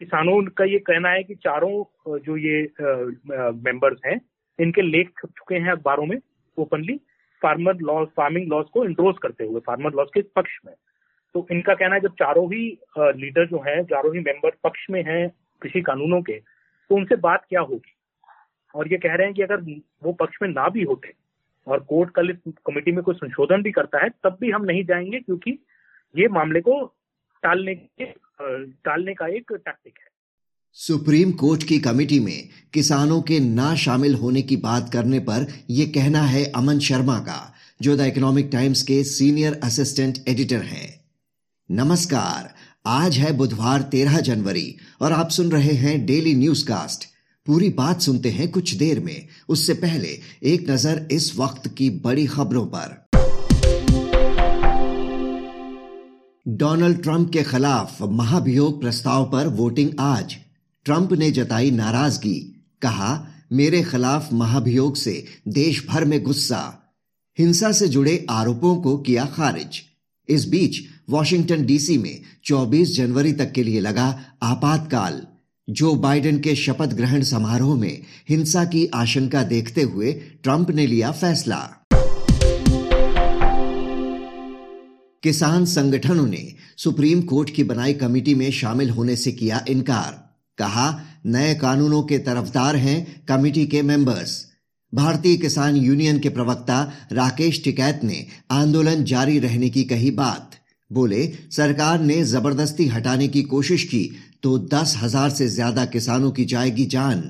किसानों का ये कहना है कि चारों जो ये मेंबर्स हैं, इनके लेख चुके हैं अखबारों में openly farmer laws farming laws को इंट्रोज करते हुए फार्मर लॉज के पक्ष में। तो इनका कहना है, जब चारों ही लीडर जो हैं, चारों ही मेंबर पक्ष में हैं कृषि कानूनों के तो उनसे बात क्या होगी? और ये कह रहे हैं कि अगर वो पक्ष में ना भी होते और कोर्ट कल इस कमेटी में कोई संशोधन भी करता है, तब भी हम नहीं जाएँगे क्योंकि ये मामले को टालने के टालने का एक टैक्टिक है। सुप्रीम कोर्ट की कमेटी में किसानों के ना शामिल होने की बात करने पर यह कहना है अमन शर्मा का, जो द इकोनॉमिक टाइम्स के सीनियर असिस्टेंट एडिटर हैं। नमस्कार, आज है बुधवार तेरह जनवरी और आप सुन रहे हैं डेली न्यूज़ कास्ट पूरी बात सुनते हैं कुछ देर में, उससे पहले एक नज़र इस वक्त की बड़ी खबरों पर। डोनाल्ड ट्रंप के खिलाफ महाभियोग प्रस्ताव पर वोटिंग आज। ट्रंप ने जताई नाराज़गी, कहा, मेरे खिलाफ महाभियोग से देश भर में गुस्सा। हिंसा से जुड़े आरोपों को किया खारिज। इस बीच वॉशिंगटन डीसी में 24 जनवरी तक के लिए लगा आपातकाल। जो बाइडेन के शपथ ग्रहण समारोह में हिंसा की आशंका देखते हुए ट्रंप ने लिया फैसला। किसान संगठनों ने सुप्रीम कोर्ट की बनाई कमेटी में शामिल होने से किया इनकार। कहा, नए कानूनों के तरफदार हैं कमेटी के मेंबर्स। भारतीय किसान यूनियन के प्रवक्ता राकेश टिकैत ने आंदोलन जारी रहने की कही बात। बोले, सरकार ने ज़बरदस्ती हटाने की कोशिश की तो दस हज़ार से ज़्यादा किसानों की जाएगी जान।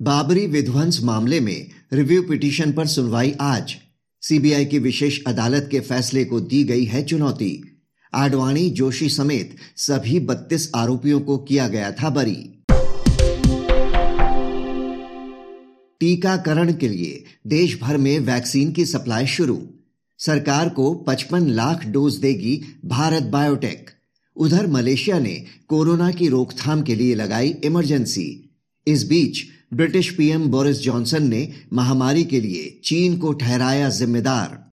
बाबरी विध्वंस मामले में रिव्यू पिटीशन पर सुनवाई आज। सीबीआई की विशेष अदालत के फैसले को दी गई है चुनौती। आडवाणी जोशी समेत सभी 32 आरोपियों को किया गया था बरी। टीकाकरण के लिए देश भर में वैक्सीन की सप्लाई शुरू। सरकार को 55 लाख डोज देगी भारत बायोटेक। उधर मलेशिया ने कोरोना की रोकथाम के लिए लगाई इमरजेंसी। इस बीच ब्रिटिश पीएम बोरिस जॉनसन ने महामारी के लिए चीन को ठहराया जिम्मेदार।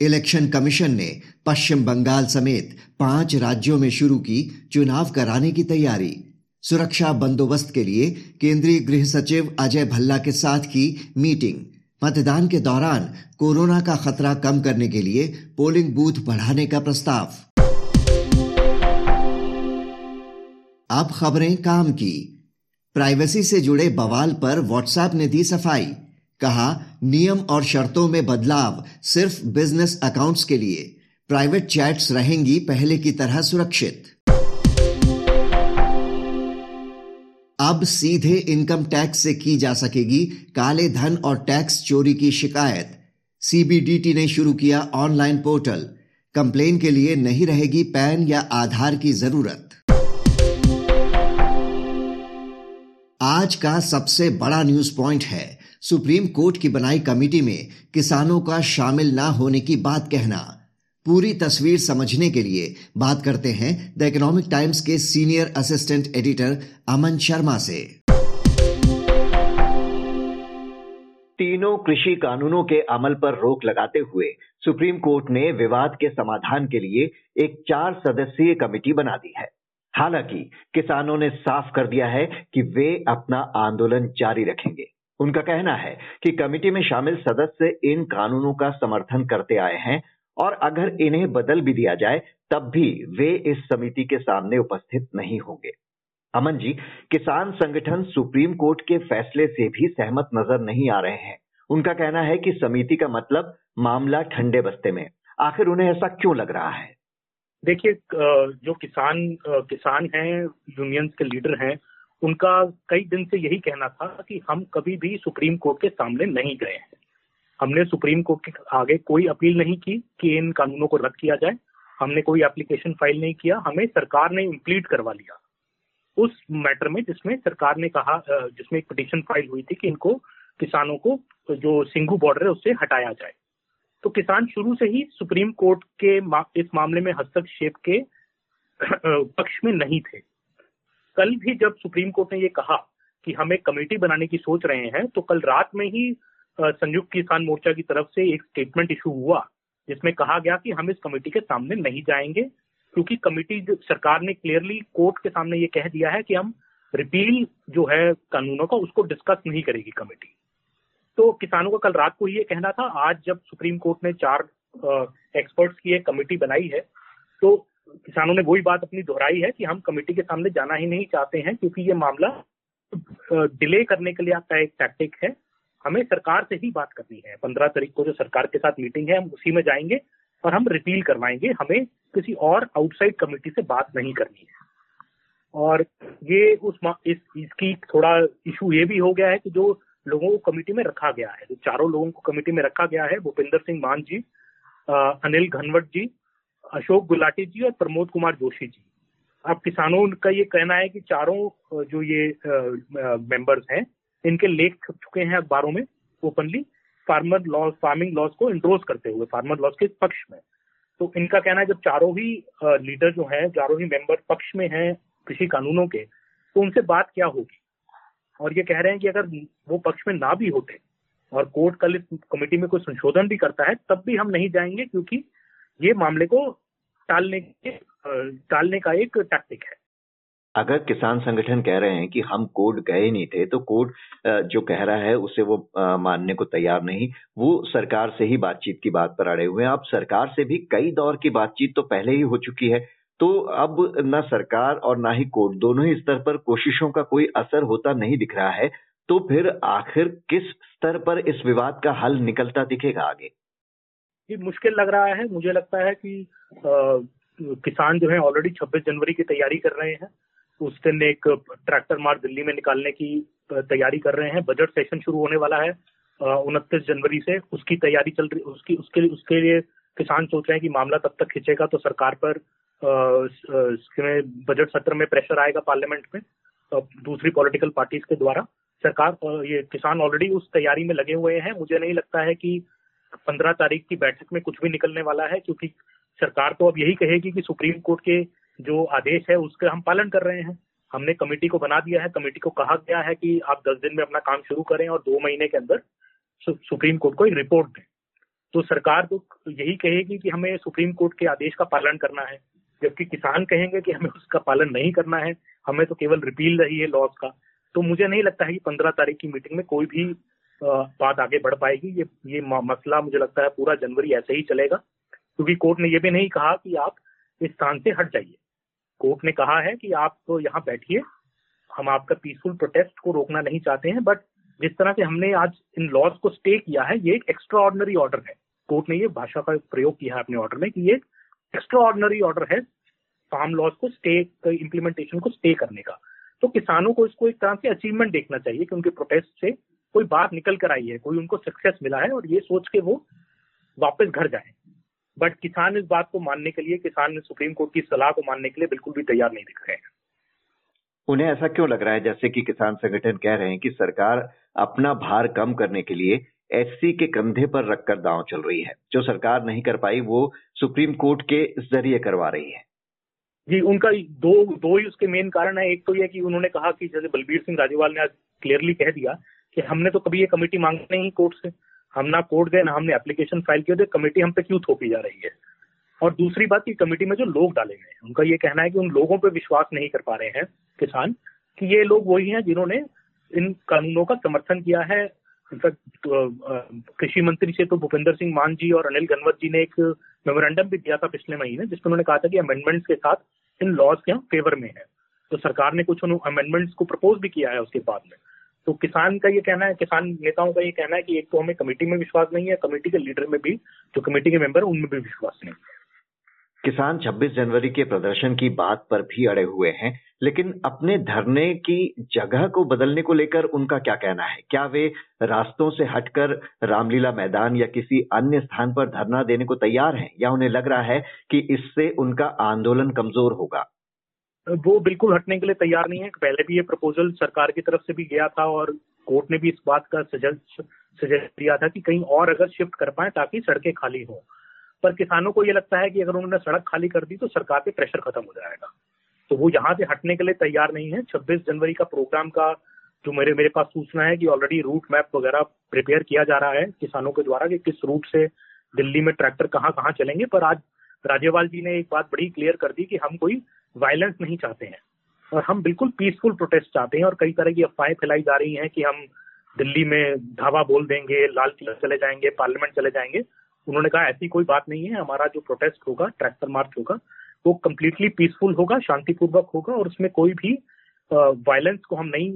इलेक्शन कमीशन ने पश्चिम बंगाल समेत पाँच राज्यों में शुरू की चुनाव कराने की तैयारी। सुरक्षा बंदोबस्त के लिए केंद्रीय गृह सचिव अजय भल्ला के साथ की मीटिंग। मतदान के दौरान कोरोना का खतरा कम करने के लिए पोलिंग बूथ बढ़ाने का प्रस्ताव। अब खबरें काम की। प्राइवेसी से जुड़े बवाल पर व्हाट्सएप ने दी सफ़ाई। कहा, नियम और शर्तों में बदलाव सिर्फ़ बिज़नेस अकाउंट्स के लिए। प्राइवेट चैट्स रहेंगी पहले की तरह सुरक्षित। अब सीधे इनकम टैक्स से की जा सकेगी काले धन और टैक्स चोरी की शिकायत। सीबीडीटी ने शुरू किया ऑनलाइन पोर्टल कंप्लेन के लिए नहीं रहेगी पैन या आधार की ज़रूरत। आज का सबसे बड़ा न्यूज़ पॉइंट है। सुप्रीम कोर्ट की बनाई कमेटी में किसानों का शामिल ना होने की बात कहना। पूरी तस्वीर समझने के लिए बात करते हैं द इकोनॉमिक टाइम्स के senior assistant editor Aman Sharma से। तीनों कृषि कानूनों के अमल पर रोक लगाते हुए सुप्रीम कोर्ट ने विवाद के समाधान के लिए एक चार सदस्यीय कमेटी बना दी है। हालाँकि किसानों ने साफ़ कर दिया है कि वे अपना आंदोलन जारी रखेंगे। उनका कहना है कि कमेटी में शामिल सदस्य इन कानूनों का समर्थन करते आए हैं और अगर इन्हें बदल भी दिया जाए, तब भी वे इस समिति के सामने उपस्थित नहीं होंगे। अमन जी, किसान संगठन सुप्रीम कोर्ट के फैसले से भी सहमत नज़र नहीं आ रहे हैं। उनका कहना है कि समिति का मतलब मामला ठंडे बस्ते में। आखिर उन्हें ऐसा क्यों लग रहा है? देखिए जो किसान किसान हैं यूनियंस के लीडर हैं, उनका कई दिन से यही कहना था कि हम कभी भी सुप्रीम कोर्ट के सामने नहीं गए हैं। हमने सुप्रीम कोर्ट के आगे कोई अपील नहीं की कि इन कानूनों को रद्द किया जाए। हमने कोई एप्लीकेशन फ़ाइल नहीं किया। हमें सरकार ने इम्प्लीट करवा लिया। उस मैटर में जिसमें सरकार ने कहा जिसमें एक पिटीशन फ़ाइल हुई थी कि इनको किसानों को, जो सिंगू बॉर्डर है, उससे हटाया जाए। तो किसान शुरू से ही सुप्रीम कोर्ट के इस मामले में हस्तक्षेप के पक्ष में नहीं थे। कल भी जब सुप्रीम कोर्ट ने ये कहा कि हम एक कमेटी बनाने की सोच रहे हैं तो कल रात में ही संयुक्त किसान मोर्चा की तरफ़ से एक स्टेटमेंट इशू हुआ, जिसमें कहा गया कि हम इस कमेटी के सामने नहीं जाएँगे, क्योंकि कमेटी सरकार ने क्लियरली कोर्ट के सामने ये कह दिया है कि हम रिपील जो है कानूनों का, उसको डिस्कस नहीं करेगी कमेटी। तो किसानों का कल रात को ये कहना था, आज जब सुप्रीम कोर्ट ने चार एक्सपर्ट्स की एक कमेटी बनाई है तो किसानों ने वही बात अपनी दोहराई है कि हम कमेटी के सामने जाना ही नहीं चाहते हैं, क्योंकि ये मामला डिले करने के लिए आपका एक टैक्टिक है। हमें सरकार से ही बात करनी है। पंद्रह तारीख को जो सरकार के साथ मीटिंग है, हम उसी में जाएँगे और हम रिपील करवाएँगे। हमें किसी और आउटसाइड कमेटी से बात नहीं करनी है। और ये उस इस, इसकी थोड़ा इशू ये भी हो गया है कि जो लोगों को कमेटी में रखा गया है। जो चारों लोगों को कमेटी में रखा गया है, भूपिंदर सिंह मान जी अनिल घनवट जी, अशोक गुलाटी जी और प्रमोद कुमार जोशी जी। अब किसानों का ये कहना है कि चारों जो ये मेंबर्स हैं, इनके लेख चुके हैं अखबारों में openly farmer law farming laws को इंट्रोज करते हुए फार्मर लॉज के पक्ष में। तो इनका कहना है, जब चारों ही लीडर जो हैं, चारों ही मेंबर पक्ष में हैं कृषि कानूनों के तो उनसे बात क्या होगी? और ये कह रहे हैं कि अगर वो पक्ष में ना भी होते और कोर्ट कल इस कमेटी में कोई संशोधन भी करता है, तब भी हम नहीं जाएँगे क्योंकि ये मामले को टालने के टालने का एक टैक्टिक है। अगर किसान संगठन कह रहे हैं कि हम कोर्ट गए नहीं थे तो कोर्ट जो कह रहा है उसे वो मानने को तैयार नहीं। वो सरकार से ही बातचीत की बात पर अड़े हुए हैं। अब सरकार से भी कई दौर की बातचीत तो पहले ही हो चुकी है। तो अब न सरकार और ना ही कोर्ट दोनों ही स्तर पर कोशिशों का कोई असर होता नहीं दिख रहा है तो फिर आखिर किस स्तर पर इस विवाद का हल निकलता दिखेगा आगे? ये मुश्किल लग रहा है। मुझे लगता है कि आ, किसान जो है ऑलरेडी 26 जनवरी की तैयारी कर रहे हैं। उस दिन एक ट्रैक्टर मार्च दिल्ली में निकालने की तैयारी कर रहे हैं। बजट सेशन शुरू होने वाला है उनतीस जनवरी से। उसकी तैयारी चल रही उसकी उसके उसके लिए किसान सोच रहे हैं कि मामला तब तक खिंचेगा तो सरकार पर बजट सत्र में प्रेशर आएगा पार्लियामेंट में दूसरी पॉलिटिकल पार्टीज़ के द्वारा। सरकार ये किसान ऑलरेडी उस तैयारी में लगे हुए हैं। मुझे नहीं लगता है कि पंद्रह तारीख की बैठक में कुछ भी निकलने वाला है, क्योंकि सरकार तो अब यही कहेगी कि सुप्रीम कोर्ट के जो आदेश है, उसका हम पालन कर रहे हैं। हमने कमेटी को बना दिया है, कमेटी को कहा गया है कि आप दस दिन में अपना काम शुरू करें और दो महीने के अंदर सुप्रीम कोर्ट को एक रिपोर्ट दें। तो सरकार तो यही कहेगी कि हमें सुप्रीम कोर्ट के आदेश का पालन करना है। जबकि किसान कहेंगे कि हमें उसका पालन नहीं करना है, हमें तो केवल रिपील रही है लॉज का। तो मुझे नहीं लगता है कि पंद्रह तारीख की मीटिंग में कोई भी बात आगे बढ़ पाएगी। ये ये मसला मुझे लगता है पूरा जनवरी ऐसे ही चलेगा। क्योंकि कोर्ट ने ये भी नहीं कहा कि आप इस स्थान से हट जाइए। कोर्ट ने कहा है कि आप तो यहाँ बैठिए। हम आपका पीसफुल प्रोटेस्ट को रोकना नहीं चाहते हैं बट जिस तरह से हमने आज इन लॉज को स्टे किया है, ये एक एक्स्ट्रा ऑर्डनरी ऑर्डर है। कोर्ट ने ये भाषा का प्रयोग किया है अपने ऑर्डर में कि ये एक्स्ट्रा ऑर्डनरी ऑर्डर है फार्म लॉज को स्टे इम्प्लीमेंटेशन को स्टे करने का। तो किसानों को इसको एक तरह से अचीवमेंट देखना चाहिए कि उनके प्रोटेस्ट से कोई बात निकल कर आई है, कोई उनको सक्सेस मिला है और ये सोच के वो वापस घर जाए। बट किसान इस बात को मानने के लिए, किसान सुप्रीम कोर्ट की सलाह को मानने के लिए बिल्कुल भी तैयार नहीं दिख रहे हैं। उन्हें ऐसा क्यों लग रहा है जैसे कि किसान संगठन कह रहे हैं कि सरकार अपना भार कम करने के लिए एससी के कंधे पर रखकर दांव चल रही है। जो सरकार नहीं कर पाई, वो सुप्रीम कोर्ट के ज़रिए करवा रही है। जी, उनका दो दो ही उसके मेन कारण है। एक तो यह कि उन्होंने कहा कि जैसे बलबीर सिंह राजेवाल ने आज क्लियरली कह दिया कि हमने तो कभी ये कमेटी मांगी नहीं कोर्ट से। हम ना कोर्ट गए, ना हमने एप्लीकेशन फ़ाइल किया। कमेटी हम पे क्यों थोपी जा रही है? और दूसरी बात की कमेटी में जो लोग डाले गए हैं, उनका ये कहना है कि उन लोगों पर विश्वास नहीं कर पा रहे हैं किसान, कि ये लोग वही हैं जिन्होंने इन कानूनों का समर्थन किया है इनफैक्ट कृषि मंत्री से तो भूपेंद्र सिंह मान जी और अनिल गनवत जी ने एक मेमोरेंडम भी दिया था पिछले महीने, जिसमें उन्होंने कहा था कि अमेंडमेंट्स के साथ इन लॉज के फेवर में है। तो सरकार ने कुछ अमेंडमेंट्स को प्रपोज भी किया है उसके बाद में। तो किसान का ये कहना है, किसान नेताओं का ये कहना है कि एक तो हमें कमेटी में विश्वास नहीं है कमेटी के लीडर में भी, जो कमेटी के मेंबर उनमें भी विश्वास नहीं है। किसान 26 जनवरी के प्रदर्शन की बात पर भी अड़े हुए हैं। लेकिन अपने धरने की जगह को बदलने को लेकर उनका क्या कहना है? क्या वे रास्तों से हटकर रामलीला मैदान या किसी अन्य स्थान पर धरना देने को तैयार हैं? या उन्हें लग रहा है कि इससे उनका आंदोलन कमज़ोर होगा? वो बिल्कुल हटने के लिए तैयार नहीं है। पहले भी ये प्रपोजल सरकार की तरफ़ से भी गया था और कोर्ट ने भी इस बात का सजेस्ट सजेस्ट दिया था कि कहीं और अगर शिफ्ट कर पाए ताकि सड़कें खाली हो। पर किसानों को ये लगता है कि अगर उन्होंने सड़क खाली कर दी तो सरकार पे प्रेशर खत्म हो जाएगा। तो वो यहाँ से हटने के लिए तैयार नहीं है। 26 जनवरी का प्रोग्राम का जो मेरे मेरे पास सूचना है कि ऑलरेडी रूट मैप वगैरह प्रिपेयर किया जा रहा है किसानों के द्वारा कि किस रूट से दिल्ली में ट्रैक्टर कहाँ कहाँ चलेंगे। पर आज राज्यपाल जी ने एक बात बड़ी क्लियर कर दी कि हम कोई वायलेंस नहीं चाहते हैं। और हम बिल्कुल पीसफुल प्रोटेस्ट चाहते हैं और कई तरह की अफवाहें फैलाई जा रही हैं कि हम दिल्ली में धावा बोल देंगे, लाल किला चले जाएँगे पार्लियामेंट चले जाएँगे। उन्होंने कहा, ऐसी कोई बात नहीं है। हमारा जो प्रोटेस्ट होगा ट्रैक्टर मार्च होगा। वो कम्प्लीटली पीसफुल होगा शांतिपूर्वक होगा और उसमें कोई भी वायलेंस को हम नहीं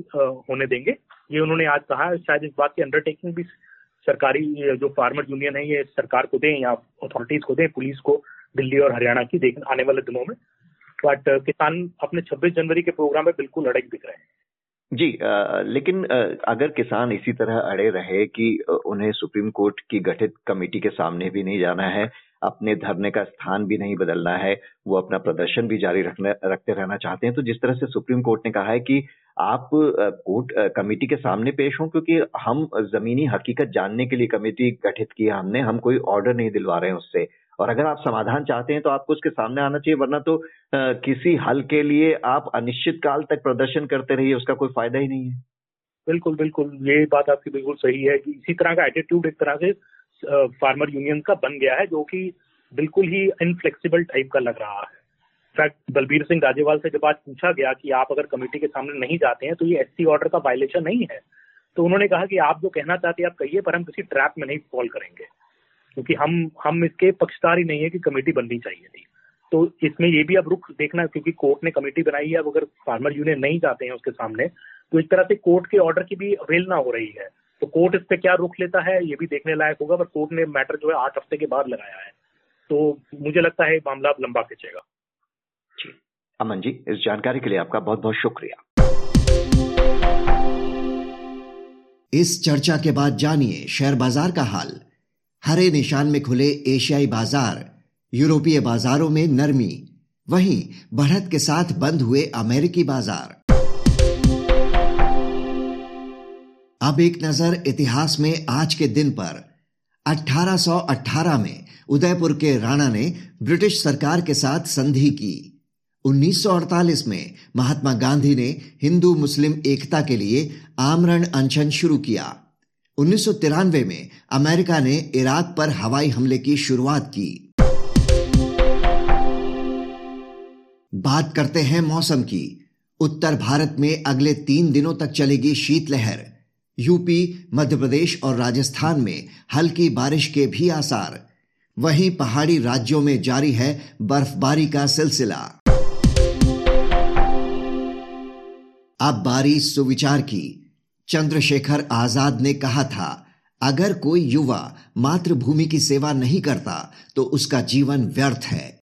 होने देंगे। ये उन्होंने आज कहा शायद इस बात की अंडरटेकिंग भी सरकारी जो फार्मर यूनियन है ये सरकार को दें या अथॉरिटीज को दें पुलिस को दिल्ली और हरियाणा की देख आने वाले दिनों में। बट किसान अपने 26 जनवरी के प्रोग्राम में बिल्कुल अड़क दिख रहे हैं। जी आ, लेकिन आ, अगर किसान इसी तरह अड़े रहे कि उन्हें सुप्रीम कोर्ट की गठित कमेटी के सामने भी नहीं जाना है अपने धरने का स्थान भी नहीं बदलना है वो अपना प्रदर्शन भी जारी रखने रखते रहना चाहते हैं। तो जिस तरह से सुप्रीम कोर्ट ने कहा है कि आप कोर्ट कमेटी के सामने पेश हों क्योंकि हम जमीनी हकीकत जानने के लिए कमेटी गठित की है हमने हम कोई ऑर्डर नहीं दिलवा रहे हैं उससे। और अगर आप समाधान चाहते हैं तो आपको उसके सामने आना चाहिए वरना तो आ, किसी हल के लिए आप अनिश्चित काल तक प्रदर्शन करते रहिए उसका कोई फ़ायदा ही नहीं है। बिल्कुल बिल्कुल। ये बात आपकी बिल्कुल सही है कि इसी तरह का एटीट्यूड एक तरह से फार्मर यूनियन का बन गया है, जो कि बिल्कुल ही इनफ्लेक्सिबल टाइप का लग रहा है। इनफैक्ट बलबीर सिंह राजेवाल से जब आज पूछा गया कि आप अगर कमेटी के सामने नहीं जाते हैं तो ये एससी ऑर्डर का वायलेशन नहीं है। तो उन्होंने कहा कि आप जो कहना चाहते हैं, आप कहिए, पर हम किसी ट्रैप में नहीं फॉल करेंगे। क्योंकि हम हम इसके पक्षकार ही नहीं है कि कमेटी बननी चाहिए थी। तो इसमें ये भी अब रुख देखना क्योंकि कोर्ट ने कमेटी बनाई है, अब अगर फार्मर यूनियन नहीं जाते हैं उसके सामने तो इस तरह से कोर्ट के ऑर्डर की भी अवेलना हो रही है। तो कोर्ट इस पे क्या रुख लेता है ये भी देखने लायक होगा पर कोर्ट ने मैटर जो है आठ हफ़्ते के बाद लगाया है। तो मुझे लगता है मामला अब लंबा खींचेगा। जी। अमन जी इस जानकारी के लिए आपका बहुत बहुत शुक्रिया। इस चर्चा के बाद जानिए शेयर बाज़ार का हाल। हरे निशान में खुले एशियाई बाज़ार यूरोपीय बाजारों में नरमी वहीं बढ़त के साथ बंद हुए अमेरिकी बाज़ार। अब एक नज़र इतिहास में आज के दिन पर। 1818 में उदयपुर के राणा ने ब्रिटिश सरकार के साथ संधि की। 1948 में महात्मा गांधी ने हिंदू मुस्लिम एकता के लिए आमरण अनशन शुरू किया। उन्नीस सौ तिरानवे में अमेरिका ने इराक पर हवाई हमले की शुरुआत की। बात करते हैं मौसम की। उत्तर भारत में अगले तीन दिनों तक चलेगी शीतलहर। यूपी, मध्य प्रदेश और राजस्थान में हल्की बारिश के भी आसार। वहीं पहाड़ी राज्यों में जारी है बर्फबारी का सिलसिला। अब बारी सुविचार की। चंद्रशेखर आज़ाद ने कहा था, अगर कोई युवा मातृभूमि की सेवा नहीं करता तो उसका जीवन व्यर्थ है।